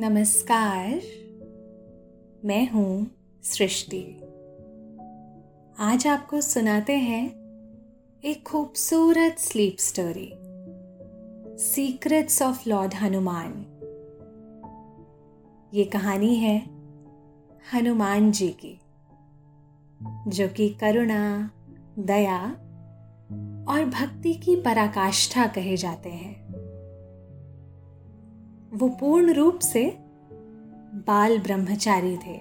नमस्कार। मैं हूँ सृष्टि। आज आपको सुनाते हैं एक खूबसूरत sleep story secrets of Lord Hanuman ये कहानी है हनुमान जी की, जो कि करुणा, दया और भक्ति की पराकाष्ठा कहे जाते हैं। वो पूर्ण रूप से बाल ब्रह्मचारी थे।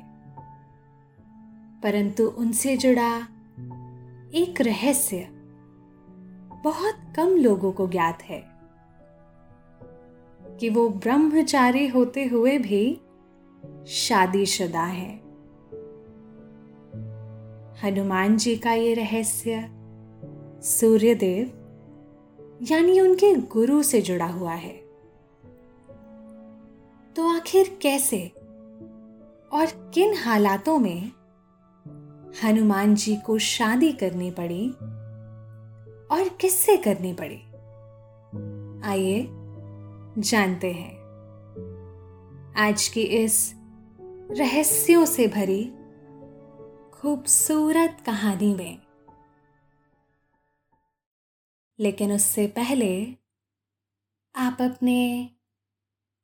परंतु उनसे जुड़ा एक रहस्य बहुत कम लोगों को ज्ञात है कि वो ब्रह्मचारी होते हुए भी शादीशुदा है। हनुमान जी का ये रहस्य सूर्यदेव, यानी उनके गुरु से जुड़ा हुआ है। तो आखिर कैसे? और किन हालातों में हनुमान जी को शादी करनी पड़ी और किससे करनी पड़ी? आइए जानते हैं। आज की इस रहस्यों से भरी खूबसूरत कहानी में। लेकिन उससे पहले आप अपने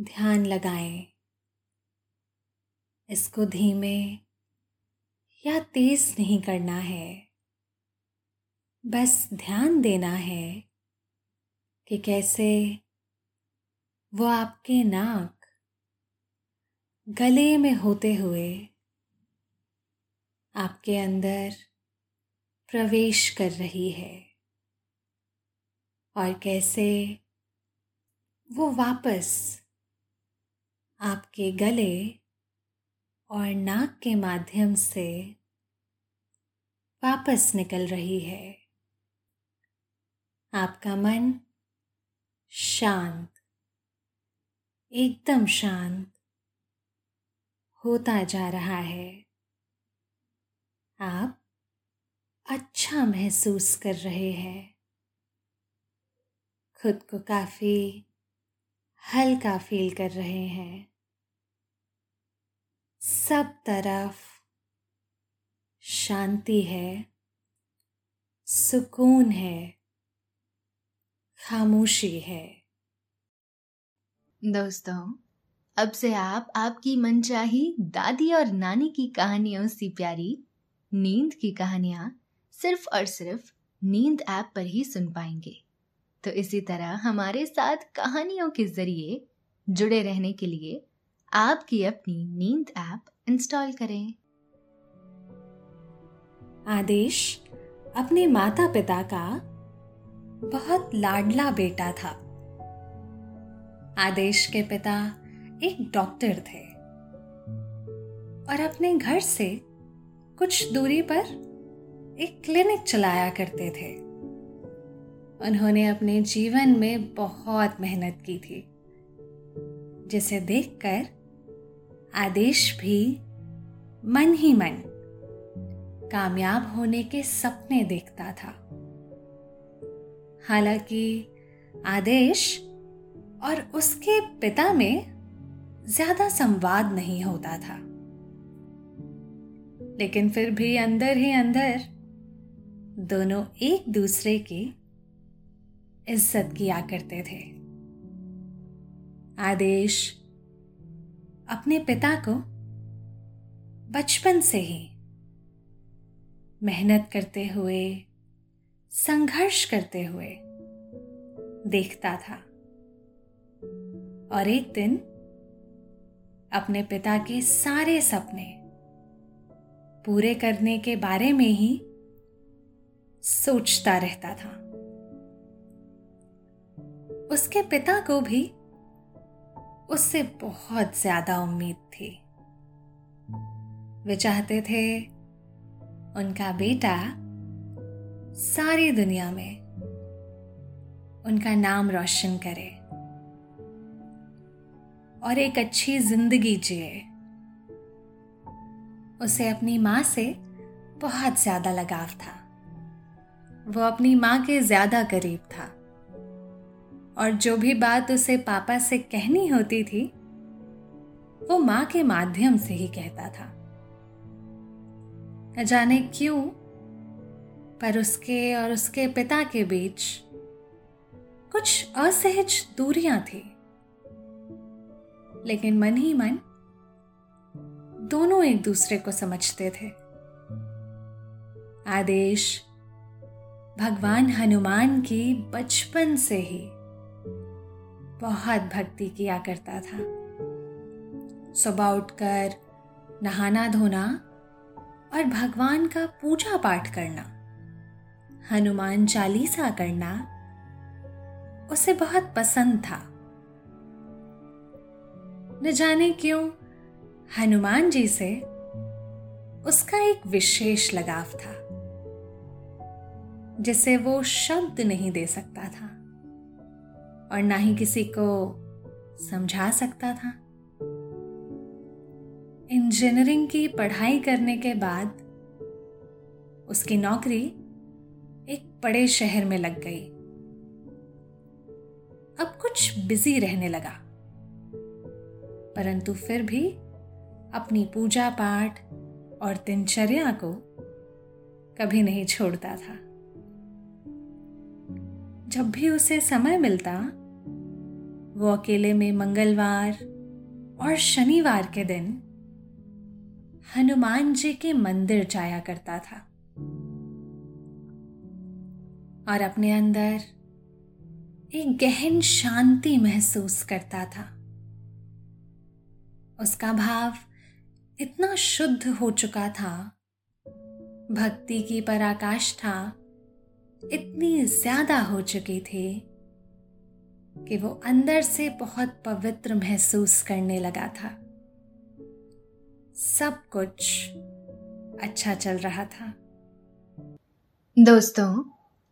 ध्यान लगाएँ। इसको धीमे या तेज नहीं करना है। बस ध्यान देना है कि कैसे वो आपके नाक गले में होते हुए आपके अंदर प्रवेश कर रही है और कैसे वो वापस आपके गले और नाक के माध्यम से वापस निकल रही है। आपका मन शांत, एकदम शांत होता जा रहा है। आप अच्छा महसूस कर रहे हैं। खुद को काफ़ी, हल्का फील कर रहे हैं। सब तरफ़ शांति है, सुकून है, खामोशी है। दोस्तों, अब से आप आपकी मनचाही दादी और नानी की कहानियों से प्यारी, नींद की कहानियाँ सिर्फ़ और सिर्फ़ नींद ऐप पर ही सुन पाएँगे। तो इसी तरह हमारे साथ कहानियों के ज़रिए जुड़े रहने के लिए आपकी अपनी नींद ऐप इंस्टॉल करें। आदेश, अपने माता पिता का बहुत लाडला बेटा था। आदेश के पिता एक डॉक्टर थे। और अपने घर से कुछ दूरी पर एक क्लिनिक चलाया करते थे। उन्होंने अपने जीवन में बहुत मेहनत की थी, जिसे देखकर आदेश भी मन ही मन कामयाब होने के सपने देखता था। हालाँकि आदेश और उसके पिता में ज़्यादा संवाद नहीं होता था। लेकिन फिर भी अंदर ही अंदर दोनों एक दूसरे की इज़्ज़त किया करते थे। आदेश अपने पिता को बचपन से ही मेहनत करते हुए, संघर्ष करते हुए देखता था। और एक दिन अपने पिता के सारे सपने पूरे करने के बारे में ही सोचता रहता था। उसके पिता को भी उससे बहुत ज़्यादा उम्मीद थी। वे चाहते थे उनका बेटा सारी दुनिया में उनका नाम रोशन करे और एक अच्छी ज़िंदगी जिए। उसे अपनी माँ से बहुत ज़्यादा लगाव था। वो अपनी माँ के ज़्यादा करीब था। और जो भी बात उसे पापा से कहनी होती थी, वो माँ के माध्यम से ही कहता था। न जाने क्यों, पर उसके और उसके पिता के बीच कुछ असहज दूरियाँ थी। लेकिन मन ही मन दोनों एक दूसरे को समझते थे। आदेश भगवान हनुमान की बचपन से ही बहुत भक्ति किया करता था। सुबह उठकर नहाना धोना और भगवान का पूजा पाठ करना, हनुमान चालीसा करना, उसे बहुत पसंद था। न जाने क्यों हनुमान जी से उसका एक विशेष लगाव था, जिसे वो शब्द नहीं दे सकता था। और ना ही किसी को समझा सकता था। इंजीनियरिंग की पढ़ाई करने के बाद उसकी नौकरी एक बड़े शहर में लग गई। अब कुछ बिज़ी रहने लगा। परंतु फिर भी अपनी पूजा पाठ और दिनचर्या को कभी नहीं छोड़ता था। जब भी उसे समय मिलता वो अकेले में मंगलवार और शनिवार के दिन हनुमान जी के मंदिर जाया करता था। और अपने अंदर एक गहन शांति महसूस करता था। उसका भाव इतना शुद्ध हो चुका था। भक्ति की पराकाष्ठा इतनी ज़्यादा हो चुकी थी कि वो अंदर से बहुत पवित्र महसूस करने लगा था। सब कुछ अच्छा चल रहा था। दोस्तों,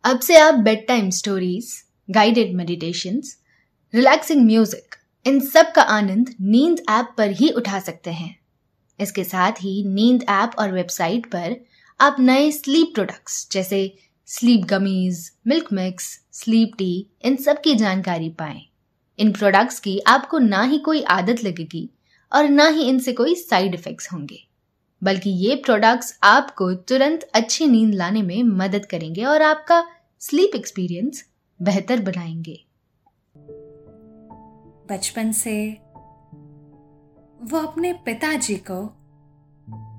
अब से आप bedtime stories guided meditation relaxing music इन सब का आनंद नींद ऐप पर ही उठा सकते हैं। इसके साथ ही नींद ऐप और वेबसाइट पर आप नए स्लीप प्रोडक्ट्स जैसे sleep gummies milk mix sleep tea, इन सब की जानकारी पाएँ। इन प्रोडक्ट्स की आपको ना ही कोई आदत लगेगी और ना ही इनसे कोई साइड इफेक्ट्स होंगे, बल्कि ये प्रोडक्ट्स आपको तुरंत अच्छी नींद लाने में मदद करेंगे और आपका स्लीप एक्सपीरियंस बेहतर बनाएँगे। बचपन से वो अपने पिताजी को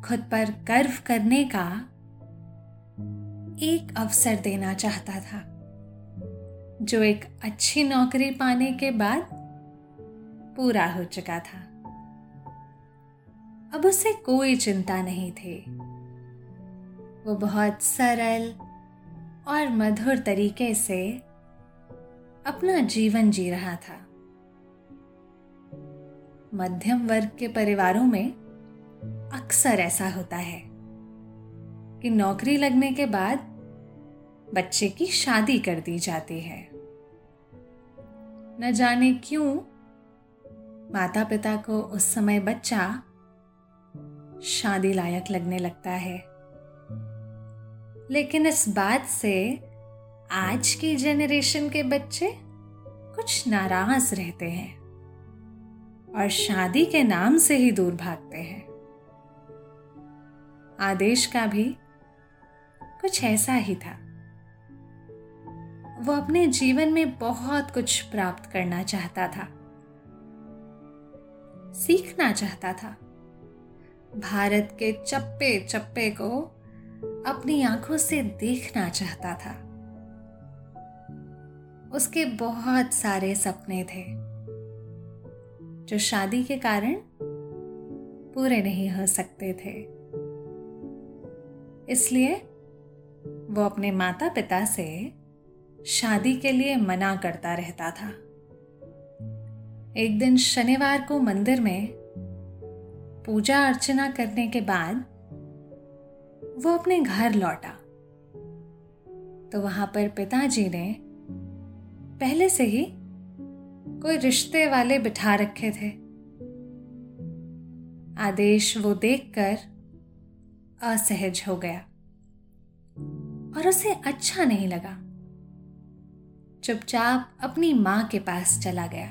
खुद पर गर्व करने का एक अवसर देना चाहता था। जो एक अच्छी नौकरी पाने के बाद पूरा हो चुका था। अब उसे कोई चिंता नहीं थी। वो बहुत सरल और मधुर तरीके से अपना जीवन जी रहा था। मध्यम वर्ग के परिवारों में अक्सर ऐसा होता है कि नौकरी लगने के बाद बच्चे की शादी कर दी जाती है। न जाने क्यों माता पिता को उस समय बच्चा शादी लायक लगने लगता है। लेकिन इस बात से आज की जेनरेशन के बच्चे कुछ नाराज़ रहते हैं और शादी के नाम से ही दूर भागते हैं। आदेश का भी कुछ ऐसा ही था। वो अपने जीवन में बहुत कुछ प्राप्त करना चाहता था। सीखना चाहता था। भारत के चप्पे चप्पे को अपनी आँखों से देखना चाहता था। उसके बहुत सारे सपने थे, जो शादी के कारण पूरे नहीं हो सकते थे। इसलिए वो अपने माता पिता से शादी के लिए मना करता रहता था। एक दिन शनिवार को मंदिर में पूजा अर्चना करने के बाद वो अपने घर लौटा। तो वहाँ पर पिताजी ने पहले से ही कोई रिश्ते वाले बिठा रखे थे। आदेश वो देखकर असहज हो गया और उसे अच्छा नहीं लगा। चुपचाप अपनी माँ के पास चला गया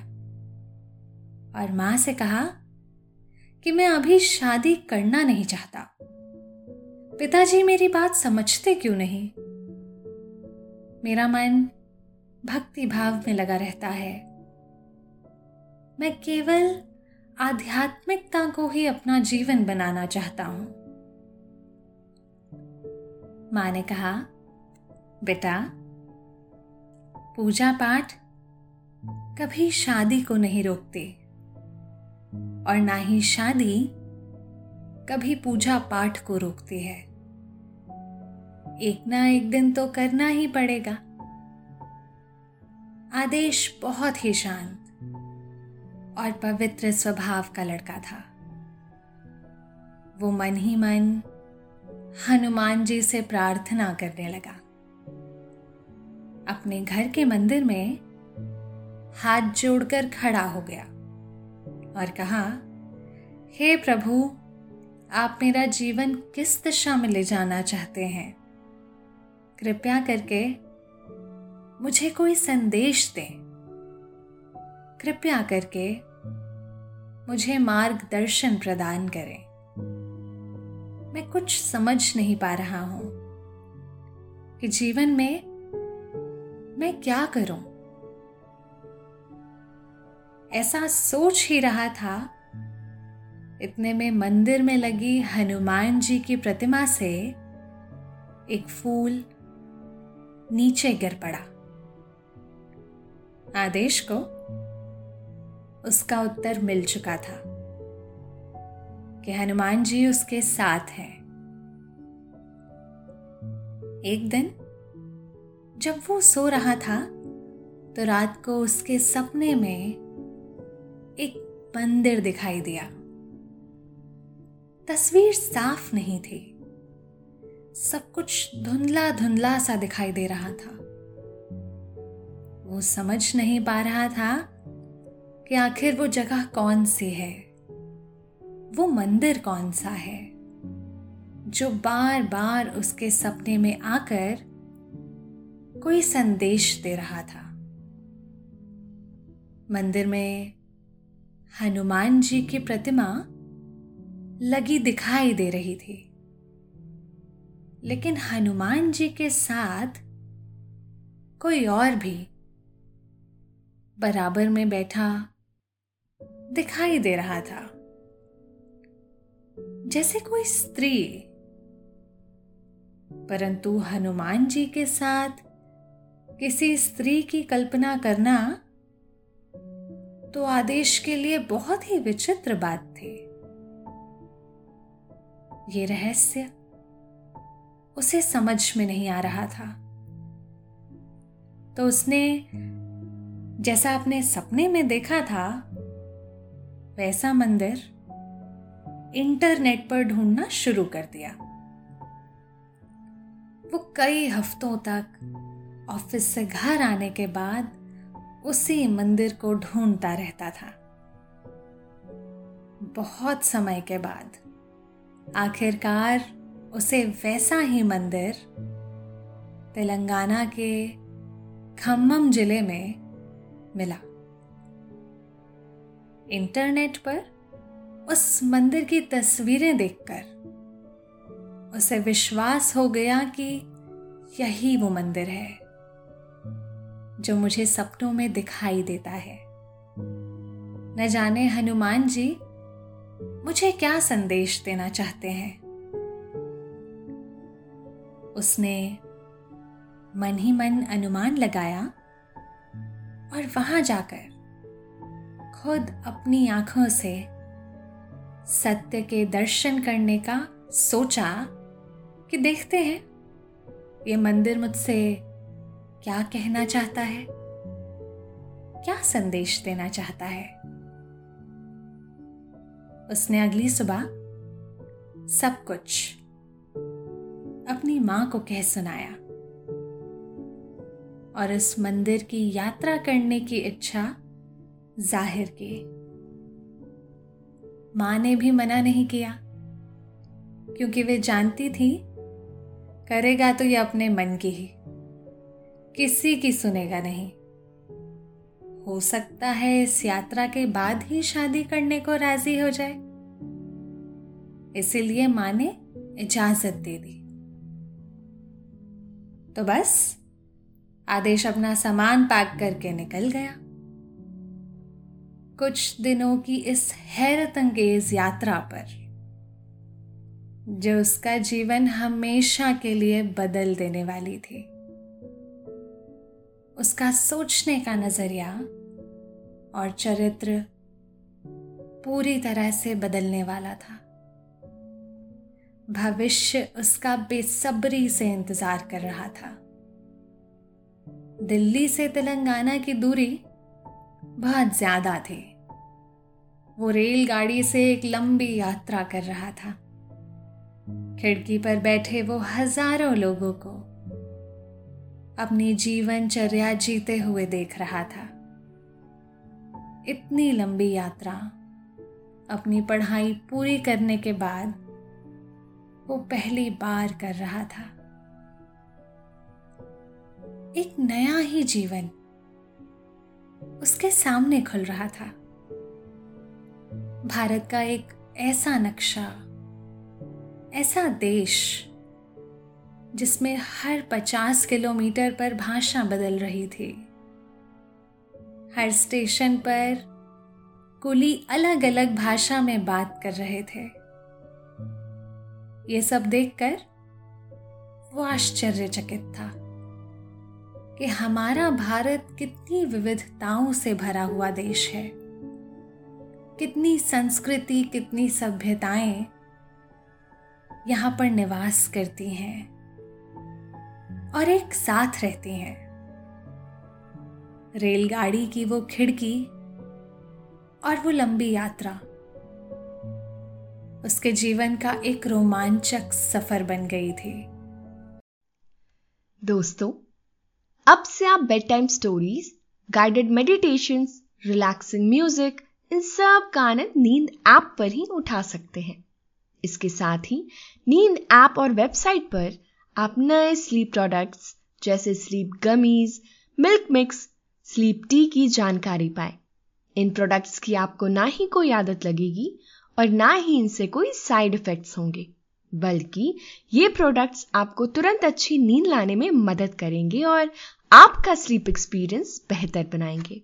और माँ से कहा कि मैं अभी शादी करना नहीं चाहता। पिताजी मेरी बात समझते क्यों नहीं? मेरा मन भक्ति भाव में लगा रहता है। मैं केवल आध्यात्मिकता को ही अपना जीवन बनाना चाहता हूँ। माँ ने कहा, बेटा पूजा पाठ कभी शादी को नहीं रोकते और ना ही शादी कभी पूजा पाठ को रोकती है। एक ना एक दिन तो करना ही पड़ेगा। आदेश बहुत ही शांत और पवित्र स्वभाव का लड़का था। वो मन ही मन हनुमान जी से प्रार्थना करने लगा। अपने घर के मंदिर में हाथ जोड़कर खड़ा हो गया और कहा, हे hey प्रभु, आप मेरा जीवन किस दिशा में ले जाना चाहते हैं? कृपया करके मुझे कोई संदेश दें। कृपया करके मुझे मार्गदर्शन प्रदान करें। मैं कुछ समझ नहीं पा रहा हूँ कि जीवन में मैं क्या करूँ? ऐसा सोच ही रहा था। इतने में मंदिर में लगी हनुमान जी की प्रतिमा से एक फूल नीचे गिर पड़ा। आदेश को उसका उत्तर मिल चुका था कि हनुमान जी उसके साथ हैं। एक दिन जब वो सो रहा था तो रात को उसके सपने में एक मंदिर दिखाई दिया। तस्वीर साफ़ नहीं थी। सब कुछ धुंधला धुंधला सा दिखाई दे रहा था। वो समझ नहीं पा रहा था कि आखिर वो जगह कौन सी है। वो मंदिर कौन सा है? जो बार बार उसके सपने में आकर कोई संदेश दे रहा था। मंदिर में हनुमान जी की प्रतिमा लगी दिखाई दे रही थी। लेकिन हनुमान जी के साथ कोई और भी बराबर में बैठा दिखाई दे रहा था। जैसे कोई स्त्री, परंतु हनुमान जी के साथ किसी स्त्री की कल्पना करना तो आदेश के लिए बहुत ही विचित्र बात थी। ये रहस्य उसे समझ में नहीं आ रहा था। तो उसने, जैसा अपने सपने में देखा था, वैसा मंदिर इंटरनेट पर ढूंढना शुरू कर दिया। वो कई हफ्तों तक ऑफ़िस से घर आने के बाद उसी मंदिर को ढूंढता रहता था। बहुत समय के बाद आखिरकार उसे वैसा ही मंदिर तेलंगाना के खम्मम ज़िले में मिला। इंटरनेट पर उस मंदिर की तस्वीरें देखकर उसे विश्वास हो गया कि यही वो मंदिर है। जो मुझे सपनों में दिखाई देता है। न जाने हनुमान जी, मुझे क्या संदेश देना चाहते हैं? उसने मन ही मन अनुमान लगाया और वहाँ जाकर खुद अपनी आँखों से सत्य के दर्शन करने का सोचा कि देखते हैं, ये मंदिर मुझसे क्या कहना चाहता है? क्या संदेश देना चाहता है? उसने अगली सुबह सब कुछ अपनी माँ को कह सुनाया। और इस मंदिर की यात्रा करने की इच्छा ज़ाहिर की। माँ ने भी मना नहीं किया, क्योंकि वे जानती थी, करेगा तो ये अपने मन की ही। किसी की सुनेगा नहीं। हो सकता है इस यात्रा के बाद ही शादी करने को राज़ी हो जाए। इसीलिए माँ ने इजाज़त दे दी। तो बस, आदेश अपना सामान पैक करके निकल गया। कुछ दिनों की इस हैरत अंगेज यात्रा पर, जो उसका जीवन हमेशा के लिए बदल देने वाली थी। उसका सोचने का नज़रिया और चरित्र पूरी तरह से बदलने वाला था। भविष्य उसका बेसब्री से इंतज़ार कर रहा था। दिल्ली से तेलंगाना की दूरी बहुत ज़्यादा थी। वो रेलगाड़ी से एक लंबी यात्रा कर रहा था। खिड़की पर बैठे वो हज़ारों लोगों को अपनी जीवनचर्या जीते हुए देख रहा था। इतनी लंबी यात्रा, अपनी पढ़ाई पूरी करने के बाद वो पहली बार कर रहा था। एक नया ही जीवन उसके सामने खुल रहा था। भारत का एक ऐसा नक्शा, ऐसा देश जिसमें हर पचास किलोमीटर पर भाषा बदल रही थी। हर स्टेशन पर कुली अलग अलग भाषा में बात कर रहे थे। ये सब देखकर वो आश्चर्यचकित था कि हमारा भारत कितनी विविधताओं से भरा हुआ देश है। कितनी संस्कृति, कितनी सभ्यताएँ यहाँ पर निवास करती हैं। और एक साथ रहती हैं। रेलगाड़ी की वो खिड़की और वो लंबी यात्रा। उसके जीवन का एक रोमांचक सफ़र बन गई थी। दोस्तों, अब से आप bedtime stories guided meditation relaxing music इन सब का आनंद नींद ऐप पर ही उठा सकते हैं। इसके साथ ही नींद ऐप और वेबसाइट पर आप नए स्लीप प्रोडक्ट्स जैसे sleep gummies milk mix sleep tea की जानकारी पाए। इन प्रोडक्ट्स की आपको ना ही कोई आदत लगेगी और ना ही इनसे कोई साइड इफेक्ट्स होंगे, बल्कि ये प्रोडक्ट्स आपको तुरंत अच्छी नींद लाने में मदद करेंगे और आपका स्लीप एक्सपीरियंस बेहतर बनाएँगे।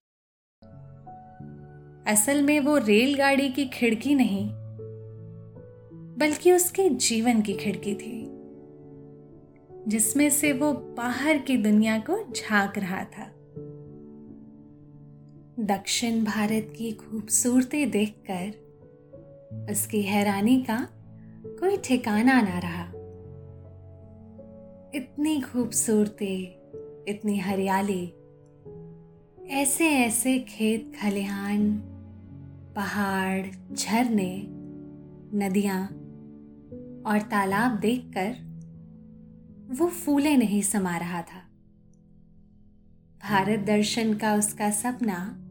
असल में वो रेलगाड़ी की खिड़की नहीं, बल्कि उसके जीवन की खिड़की थी। जिसमें से वो बाहर की दुनिया को झाँक रहा था। दक्षिण भारत की खूबसूरती देखकर उसकी हैरानी का कोई ठिकाना ना रहा। इतनी खूबसूरती, इतनी हरियाली ऐसे ऐसे खेत खलिहान, पहाड़, झरने, नदियाँ और तालाब देखकर वो फूले नहीं समा रहा था। भारत दर्शन का उसका सपना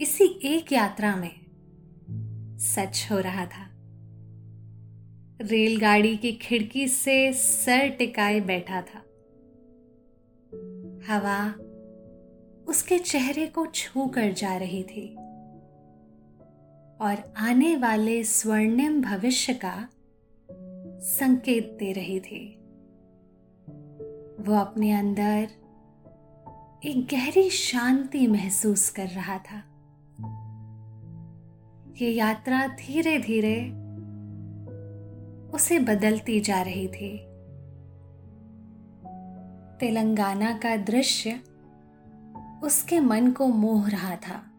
इसी एक यात्रा में सच हो रहा था। रेलगाड़ी की खिड़की से सर टिकाए बैठा था। हवा उसके चेहरे को छू कर जा रही थी और आने वाले स्वर्णिम भविष्य का संकेत दे रही थी। वो अपने अंदर एक गहरी शांति महसूस कर रहा था। ये यात्रा धीरे धीरे उसे बदलती जा रही थी। तेलंगाना का दृश्य उसके मन को मोह रहा था।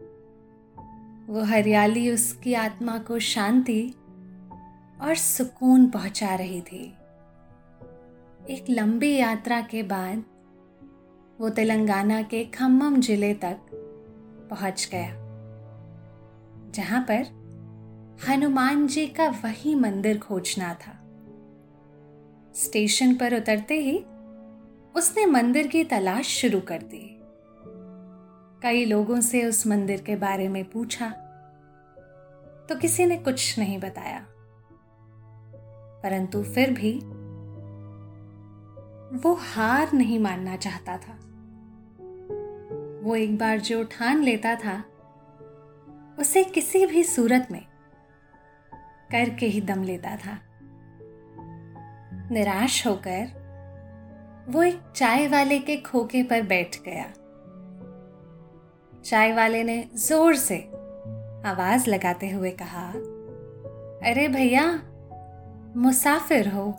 वो हरियाली, उसकी आत्मा को शांति और सुकून पहुँचा रही थी। एक लंबी यात्रा के बाद वो तेलंगाना के खम्मम ज़िले तक पहुँच गया, जहाँ पर हनुमान जी का वही मंदिर खोजना था। स्टेशन पर उतरते ही उसने मंदिर की तलाश शुरू कर दी। कई लोगों से उस मंदिर के बारे में पूछा तो किसी ने कुछ नहीं बताया। परंतु फिर भी वो हार नहीं मानना चाहता था। वो एक बार जो ठान लेता था, उसे किसी भी सूरत में करके ही दम लेता था। निराश होकर वो एक चाय वाले के खोखे पर बैठ गया। चाय वाले ने ज़ोर से आवाज़ लगाते हुए कहा, अरे भैया, मुसाफिर हो,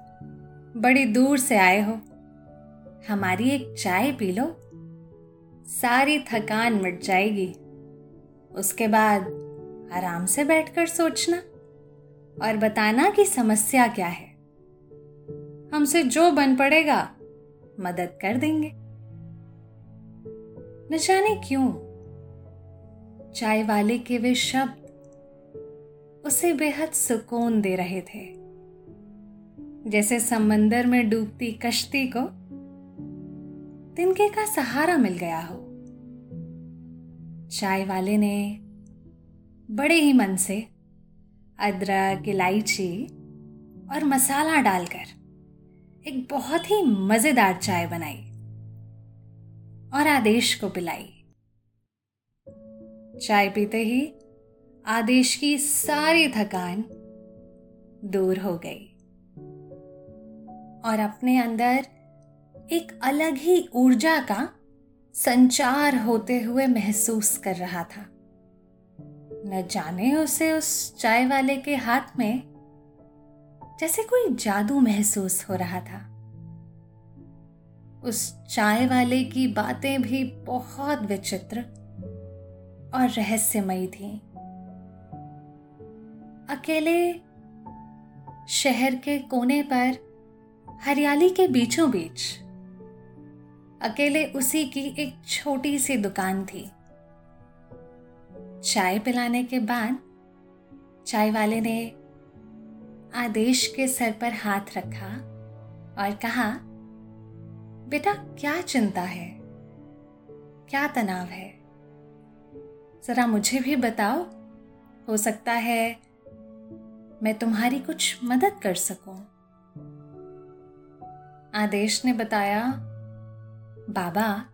बड़ी दूर से आए हो। हमारी एक चाय पी लो। सारी थकान मिट जाएगी। उसके बाद आराम से बैठकर सोचना और बताना कि समस्या क्या है। हमसे जो बन पड़ेगा, मदद कर देंगे। न जाने क्यों, चाय वाले के वे शब्द उसे बेहद सुकून दे रहे थे। जैसे समंदर में डूबती कश्ती को तिनके का सहारा मिल गया हो। चाय वाले ने बड़े ही मन से अदरक, इलायची और मसाला डालकर एक बहुत ही मज़ेदार चाय बनाई और आदेश को पिलाई। चाय पीते ही आदेश की सारी थकान दूर हो गई और अपने अंदर एक अलग ही ऊर्जा का संचार होते हुए महसूस कर रहा था। न जाने उसे उस चाय वाले के हाथ में जैसे कोई जादू महसूस हो रहा था। उस चाय वाले की बातें भी बहुत विचित्र और रहस्यमयी थी। अकेले शहर के कोने पर, हरियाली के बीचों बीच अकेले उसी की एक छोटी सी दुकान थी। चाय पिलाने के बाद चाय वाले ने आदेश के सर पर हाथ रखा और कहा, बेटा, क्या चिंता है? क्या तनाव है? जरा मुझे भी बताओ। हो सकता है मैं तुम्हारी कुछ मदद कर सकूँ। आदेश ने बताया बाबा,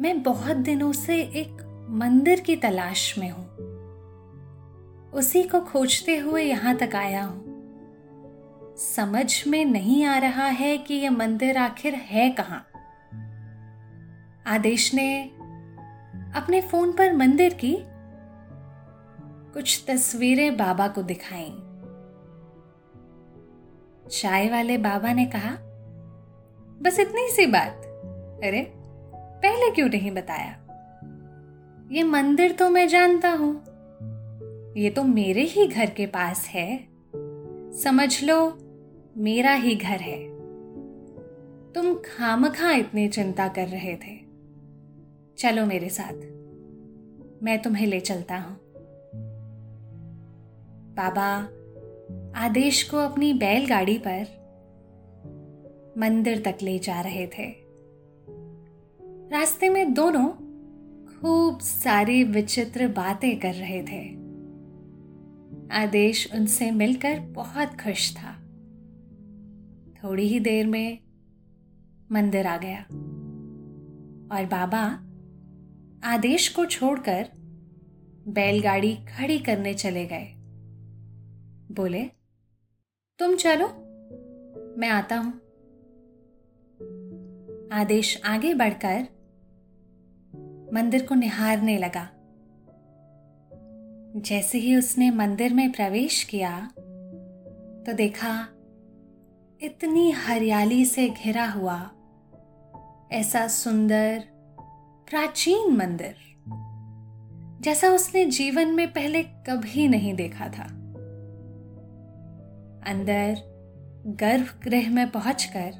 मैं बहुत दिनों से एक मंदिर की तलाश में हूँ। उसी को खोजते हुए यहाँ तक आया हूँ। समझ में नहीं आ रहा है कि यह मंदिर आखिर है कहाँ। आदेश ने अपने फ़ोन पर मंदिर की कुछ तस्वीरें बाबा को दिखाई। चाय वाले बाबा ने कहा, बस इतनी सी बात। अरे, पहले क्यों नहीं बताया? ये मंदिर तो मैं जानता हूँ। ये तो मेरे ही घर के पास है। समझ लो, मेरा ही घर है। तुम खाम खामखा इतनी चिंता कर रहे थे। चलो मेरे साथ, मैं तुम्हें ले चलता हूँ। बाबा, आदेश को अपनी बैलगाड़ी पर मंदिर तक ले जा रहे थे। रास्ते में दोनों खूब सारी विचित्र बातें कर रहे थे। आदेश उनसे मिलकर बहुत खुश था। थोड़ी ही देर में मंदिर आ गया। और बाबा आदेश को छोड़कर बैलगाड़ी खड़ी करने चले गए। बोले, तुम चलो, मैं आता हूँ। आदेश आगे बढ़कर मंदिर को निहारने लगा। जैसे ही उसने मंदिर में प्रवेश किया तो देखा, इतनी हरियाली से घिरा हुआ, ऐसा सुंदर, प्राचीन मंदिर, जैसा उसने जीवन में पहले कभी नहीं देखा था। अंदर गर्भगृह में पहुंचकर,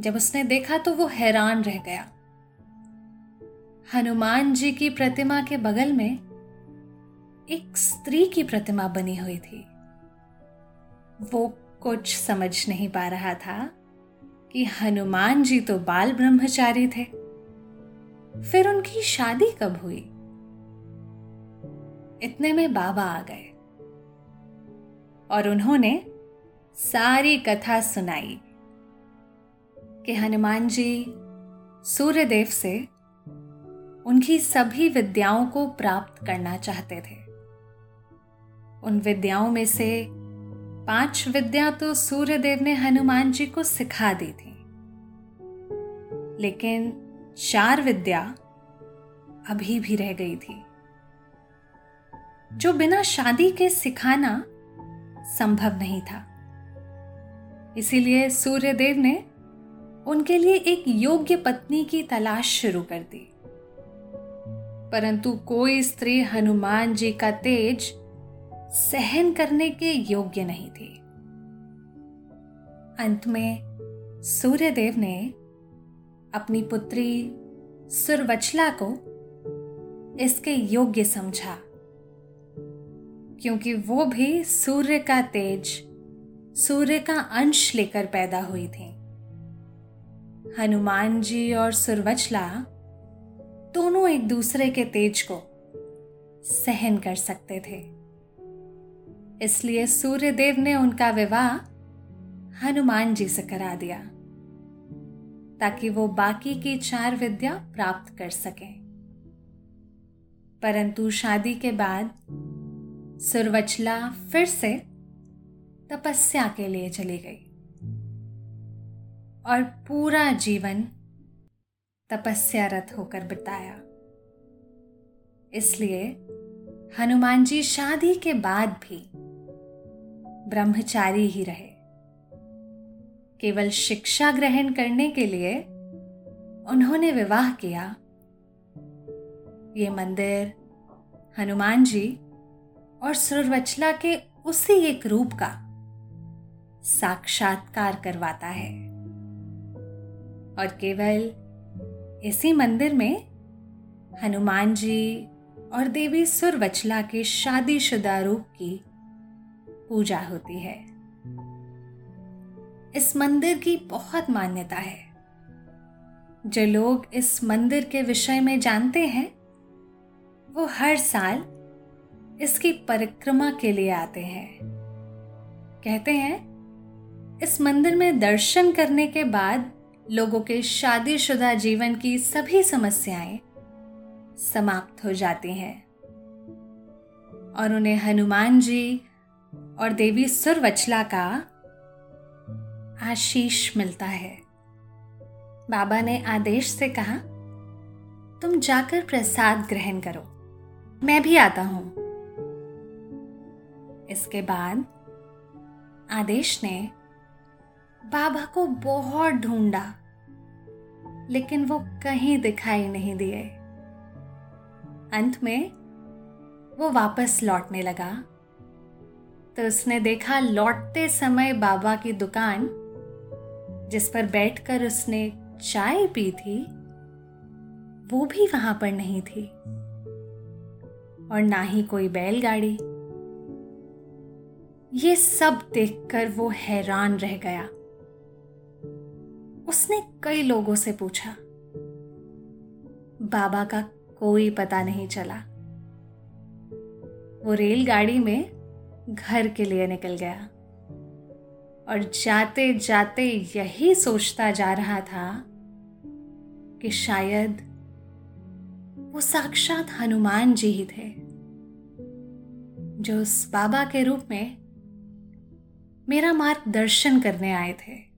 जब उसने देखा तो वो हैरान रह गया। हनुमान जी की प्रतिमा के बगल में एक स्त्री की प्रतिमा बनी हुई थी। वो कुछ समझ नहीं पा रहा था कि हनुमान जी तो बाल ब्रह्मचारी थे। फिर उनकी शादी कब हुई? इतने में बाबा आ गए। और उन्होंने सारी कथा सुनाई कि हनुमान जी सूर्यदेव से उनकी सभी विद्याओं को प्राप्त करना चाहते थे। उन विद्याओं में से पाँच विद्या तो सूर्यदेव ने हनुमान जी को सिखा दी थी। लेकिन चार विद्या अभी भी रह गई थी। जो बिना शादी के सिखाना संभव नहीं था। इसीलिए सूर्यदेव ने उनके लिए एक योग्य पत्नी की तलाश शुरू कर दी। परंतु कोई स्त्री हनुमान जी का तेज सहन करने के योग्य नहीं थी। अंत में सूर्यदेव ने अपनी पुत्री सुरवचला को इसके योग्य समझा, क्योंकि वो भी सूर्य का तेज, सूर्य का अंश लेकर पैदा हुई थी। हनुमान जी और सुरवचला दोनों एक दूसरे के तेज को सहन कर सकते थे। इसलिए सूर्यदेव ने उनका विवाह हनुमान जी से करा दिया, ताकि वो बाकी की चार विद्या प्राप्त कर सकें। परंतु शादी के बाद सुरवचला फिर से तपस्या के लिए चली गई और पूरा जीवन तपस्यारत होकर बिताया। इसलिए हनुमान जी शादी के बाद भी ब्रह्मचारी ही रहे। केवल शिक्षा ग्रहण करने के लिए उन्होंने विवाह किया। ये मंदिर हनुमान जी और सुरवचला के उसी एक रूप का साक्षात्कार करवाता है। और केवल इसी मंदिर में हनुमान जी और देवी सुरवचला के शादीशुदा रूप की पूजा होती है। इस मंदिर की बहुत मान्यता है। जो लोग इस मंदिर के विषय में जानते हैं, वो हर साल इसकी परिक्रमा के लिए आते हैं। कहते हैं, इस मंदिर में दर्शन करने के बाद लोगों के शादीशुदा जीवन की सभी समस्याएँ समाप्त हो जाती हैं। और उन्हें हनुमान जी और देवी सुरवचला का आशीष मिलता है। बाबा ने आदेश से कहा, तुम जाकर प्रसाद ग्रहण करो। मैं भी आता हूँ। इसके बाद आदेश ने बाबा को बहुत ढूंढा, लेकिन वो कहीं दिखाई नहीं दिए। अंत में वो वापस लौटने लगा। तो उसने देखा लौटते समय बाबा की दुकान, जिस पर बैठकर उसने चाय पी थी, वो भी वहाँ पर नहीं थी। और ना ही कोई बैलगाड़ी। ये सब देखकर वो हैरान रह गया। उसने कई लोगों से पूछा। बाबा का कोई पता नहीं चला। वो रेलगाड़ी में घर के लिए निकल गया। और जाते जाते यही सोचता जा रहा था कि शायद वो साक्षात हनुमान जी ही थे, जो उस बाबा के रूप में मेरा मार्गदर्शन करने आए थे।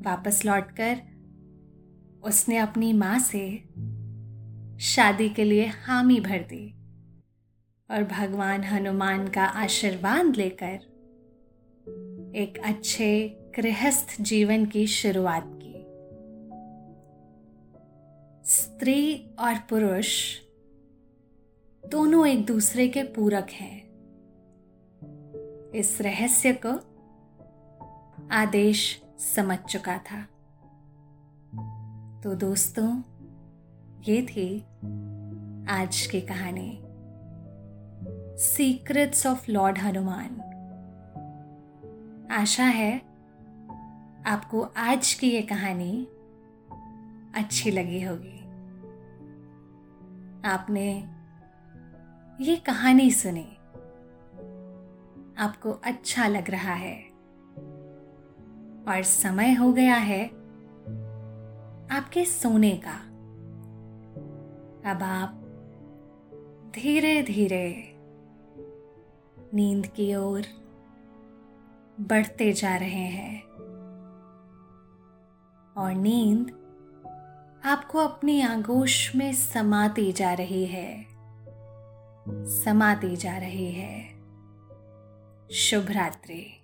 वापस लौटकर उसने अपनी माँ से शादी के लिए हामी भर दी और भगवान हनुमान का आशीर्वाद लेकर एक अच्छे गृहस्थ जीवन की शुरुआत की। स्त्री और पुरुष दोनों एक दूसरे के पूरक हैं। इस रहस्य को आदेश समझ चुका था। तो दोस्तों, ये थी आज की कहानी। सीक्रेट्स ऑफ़ लॉर्ड हनुमान आशा है आपको आज की ये कहानी अच्छी लगी होगी। आपने ये कहानी सुनी। आपको अच्छा लग रहा है। और समय हो गया है आपके सोने का। अब आप धीरे धीरे नींद की ओर बढ़ते जा रहे हैं और नींद आपको अपनी आगोश में समाती जा रही है, समाती जा रही है। शुभ रात्रि।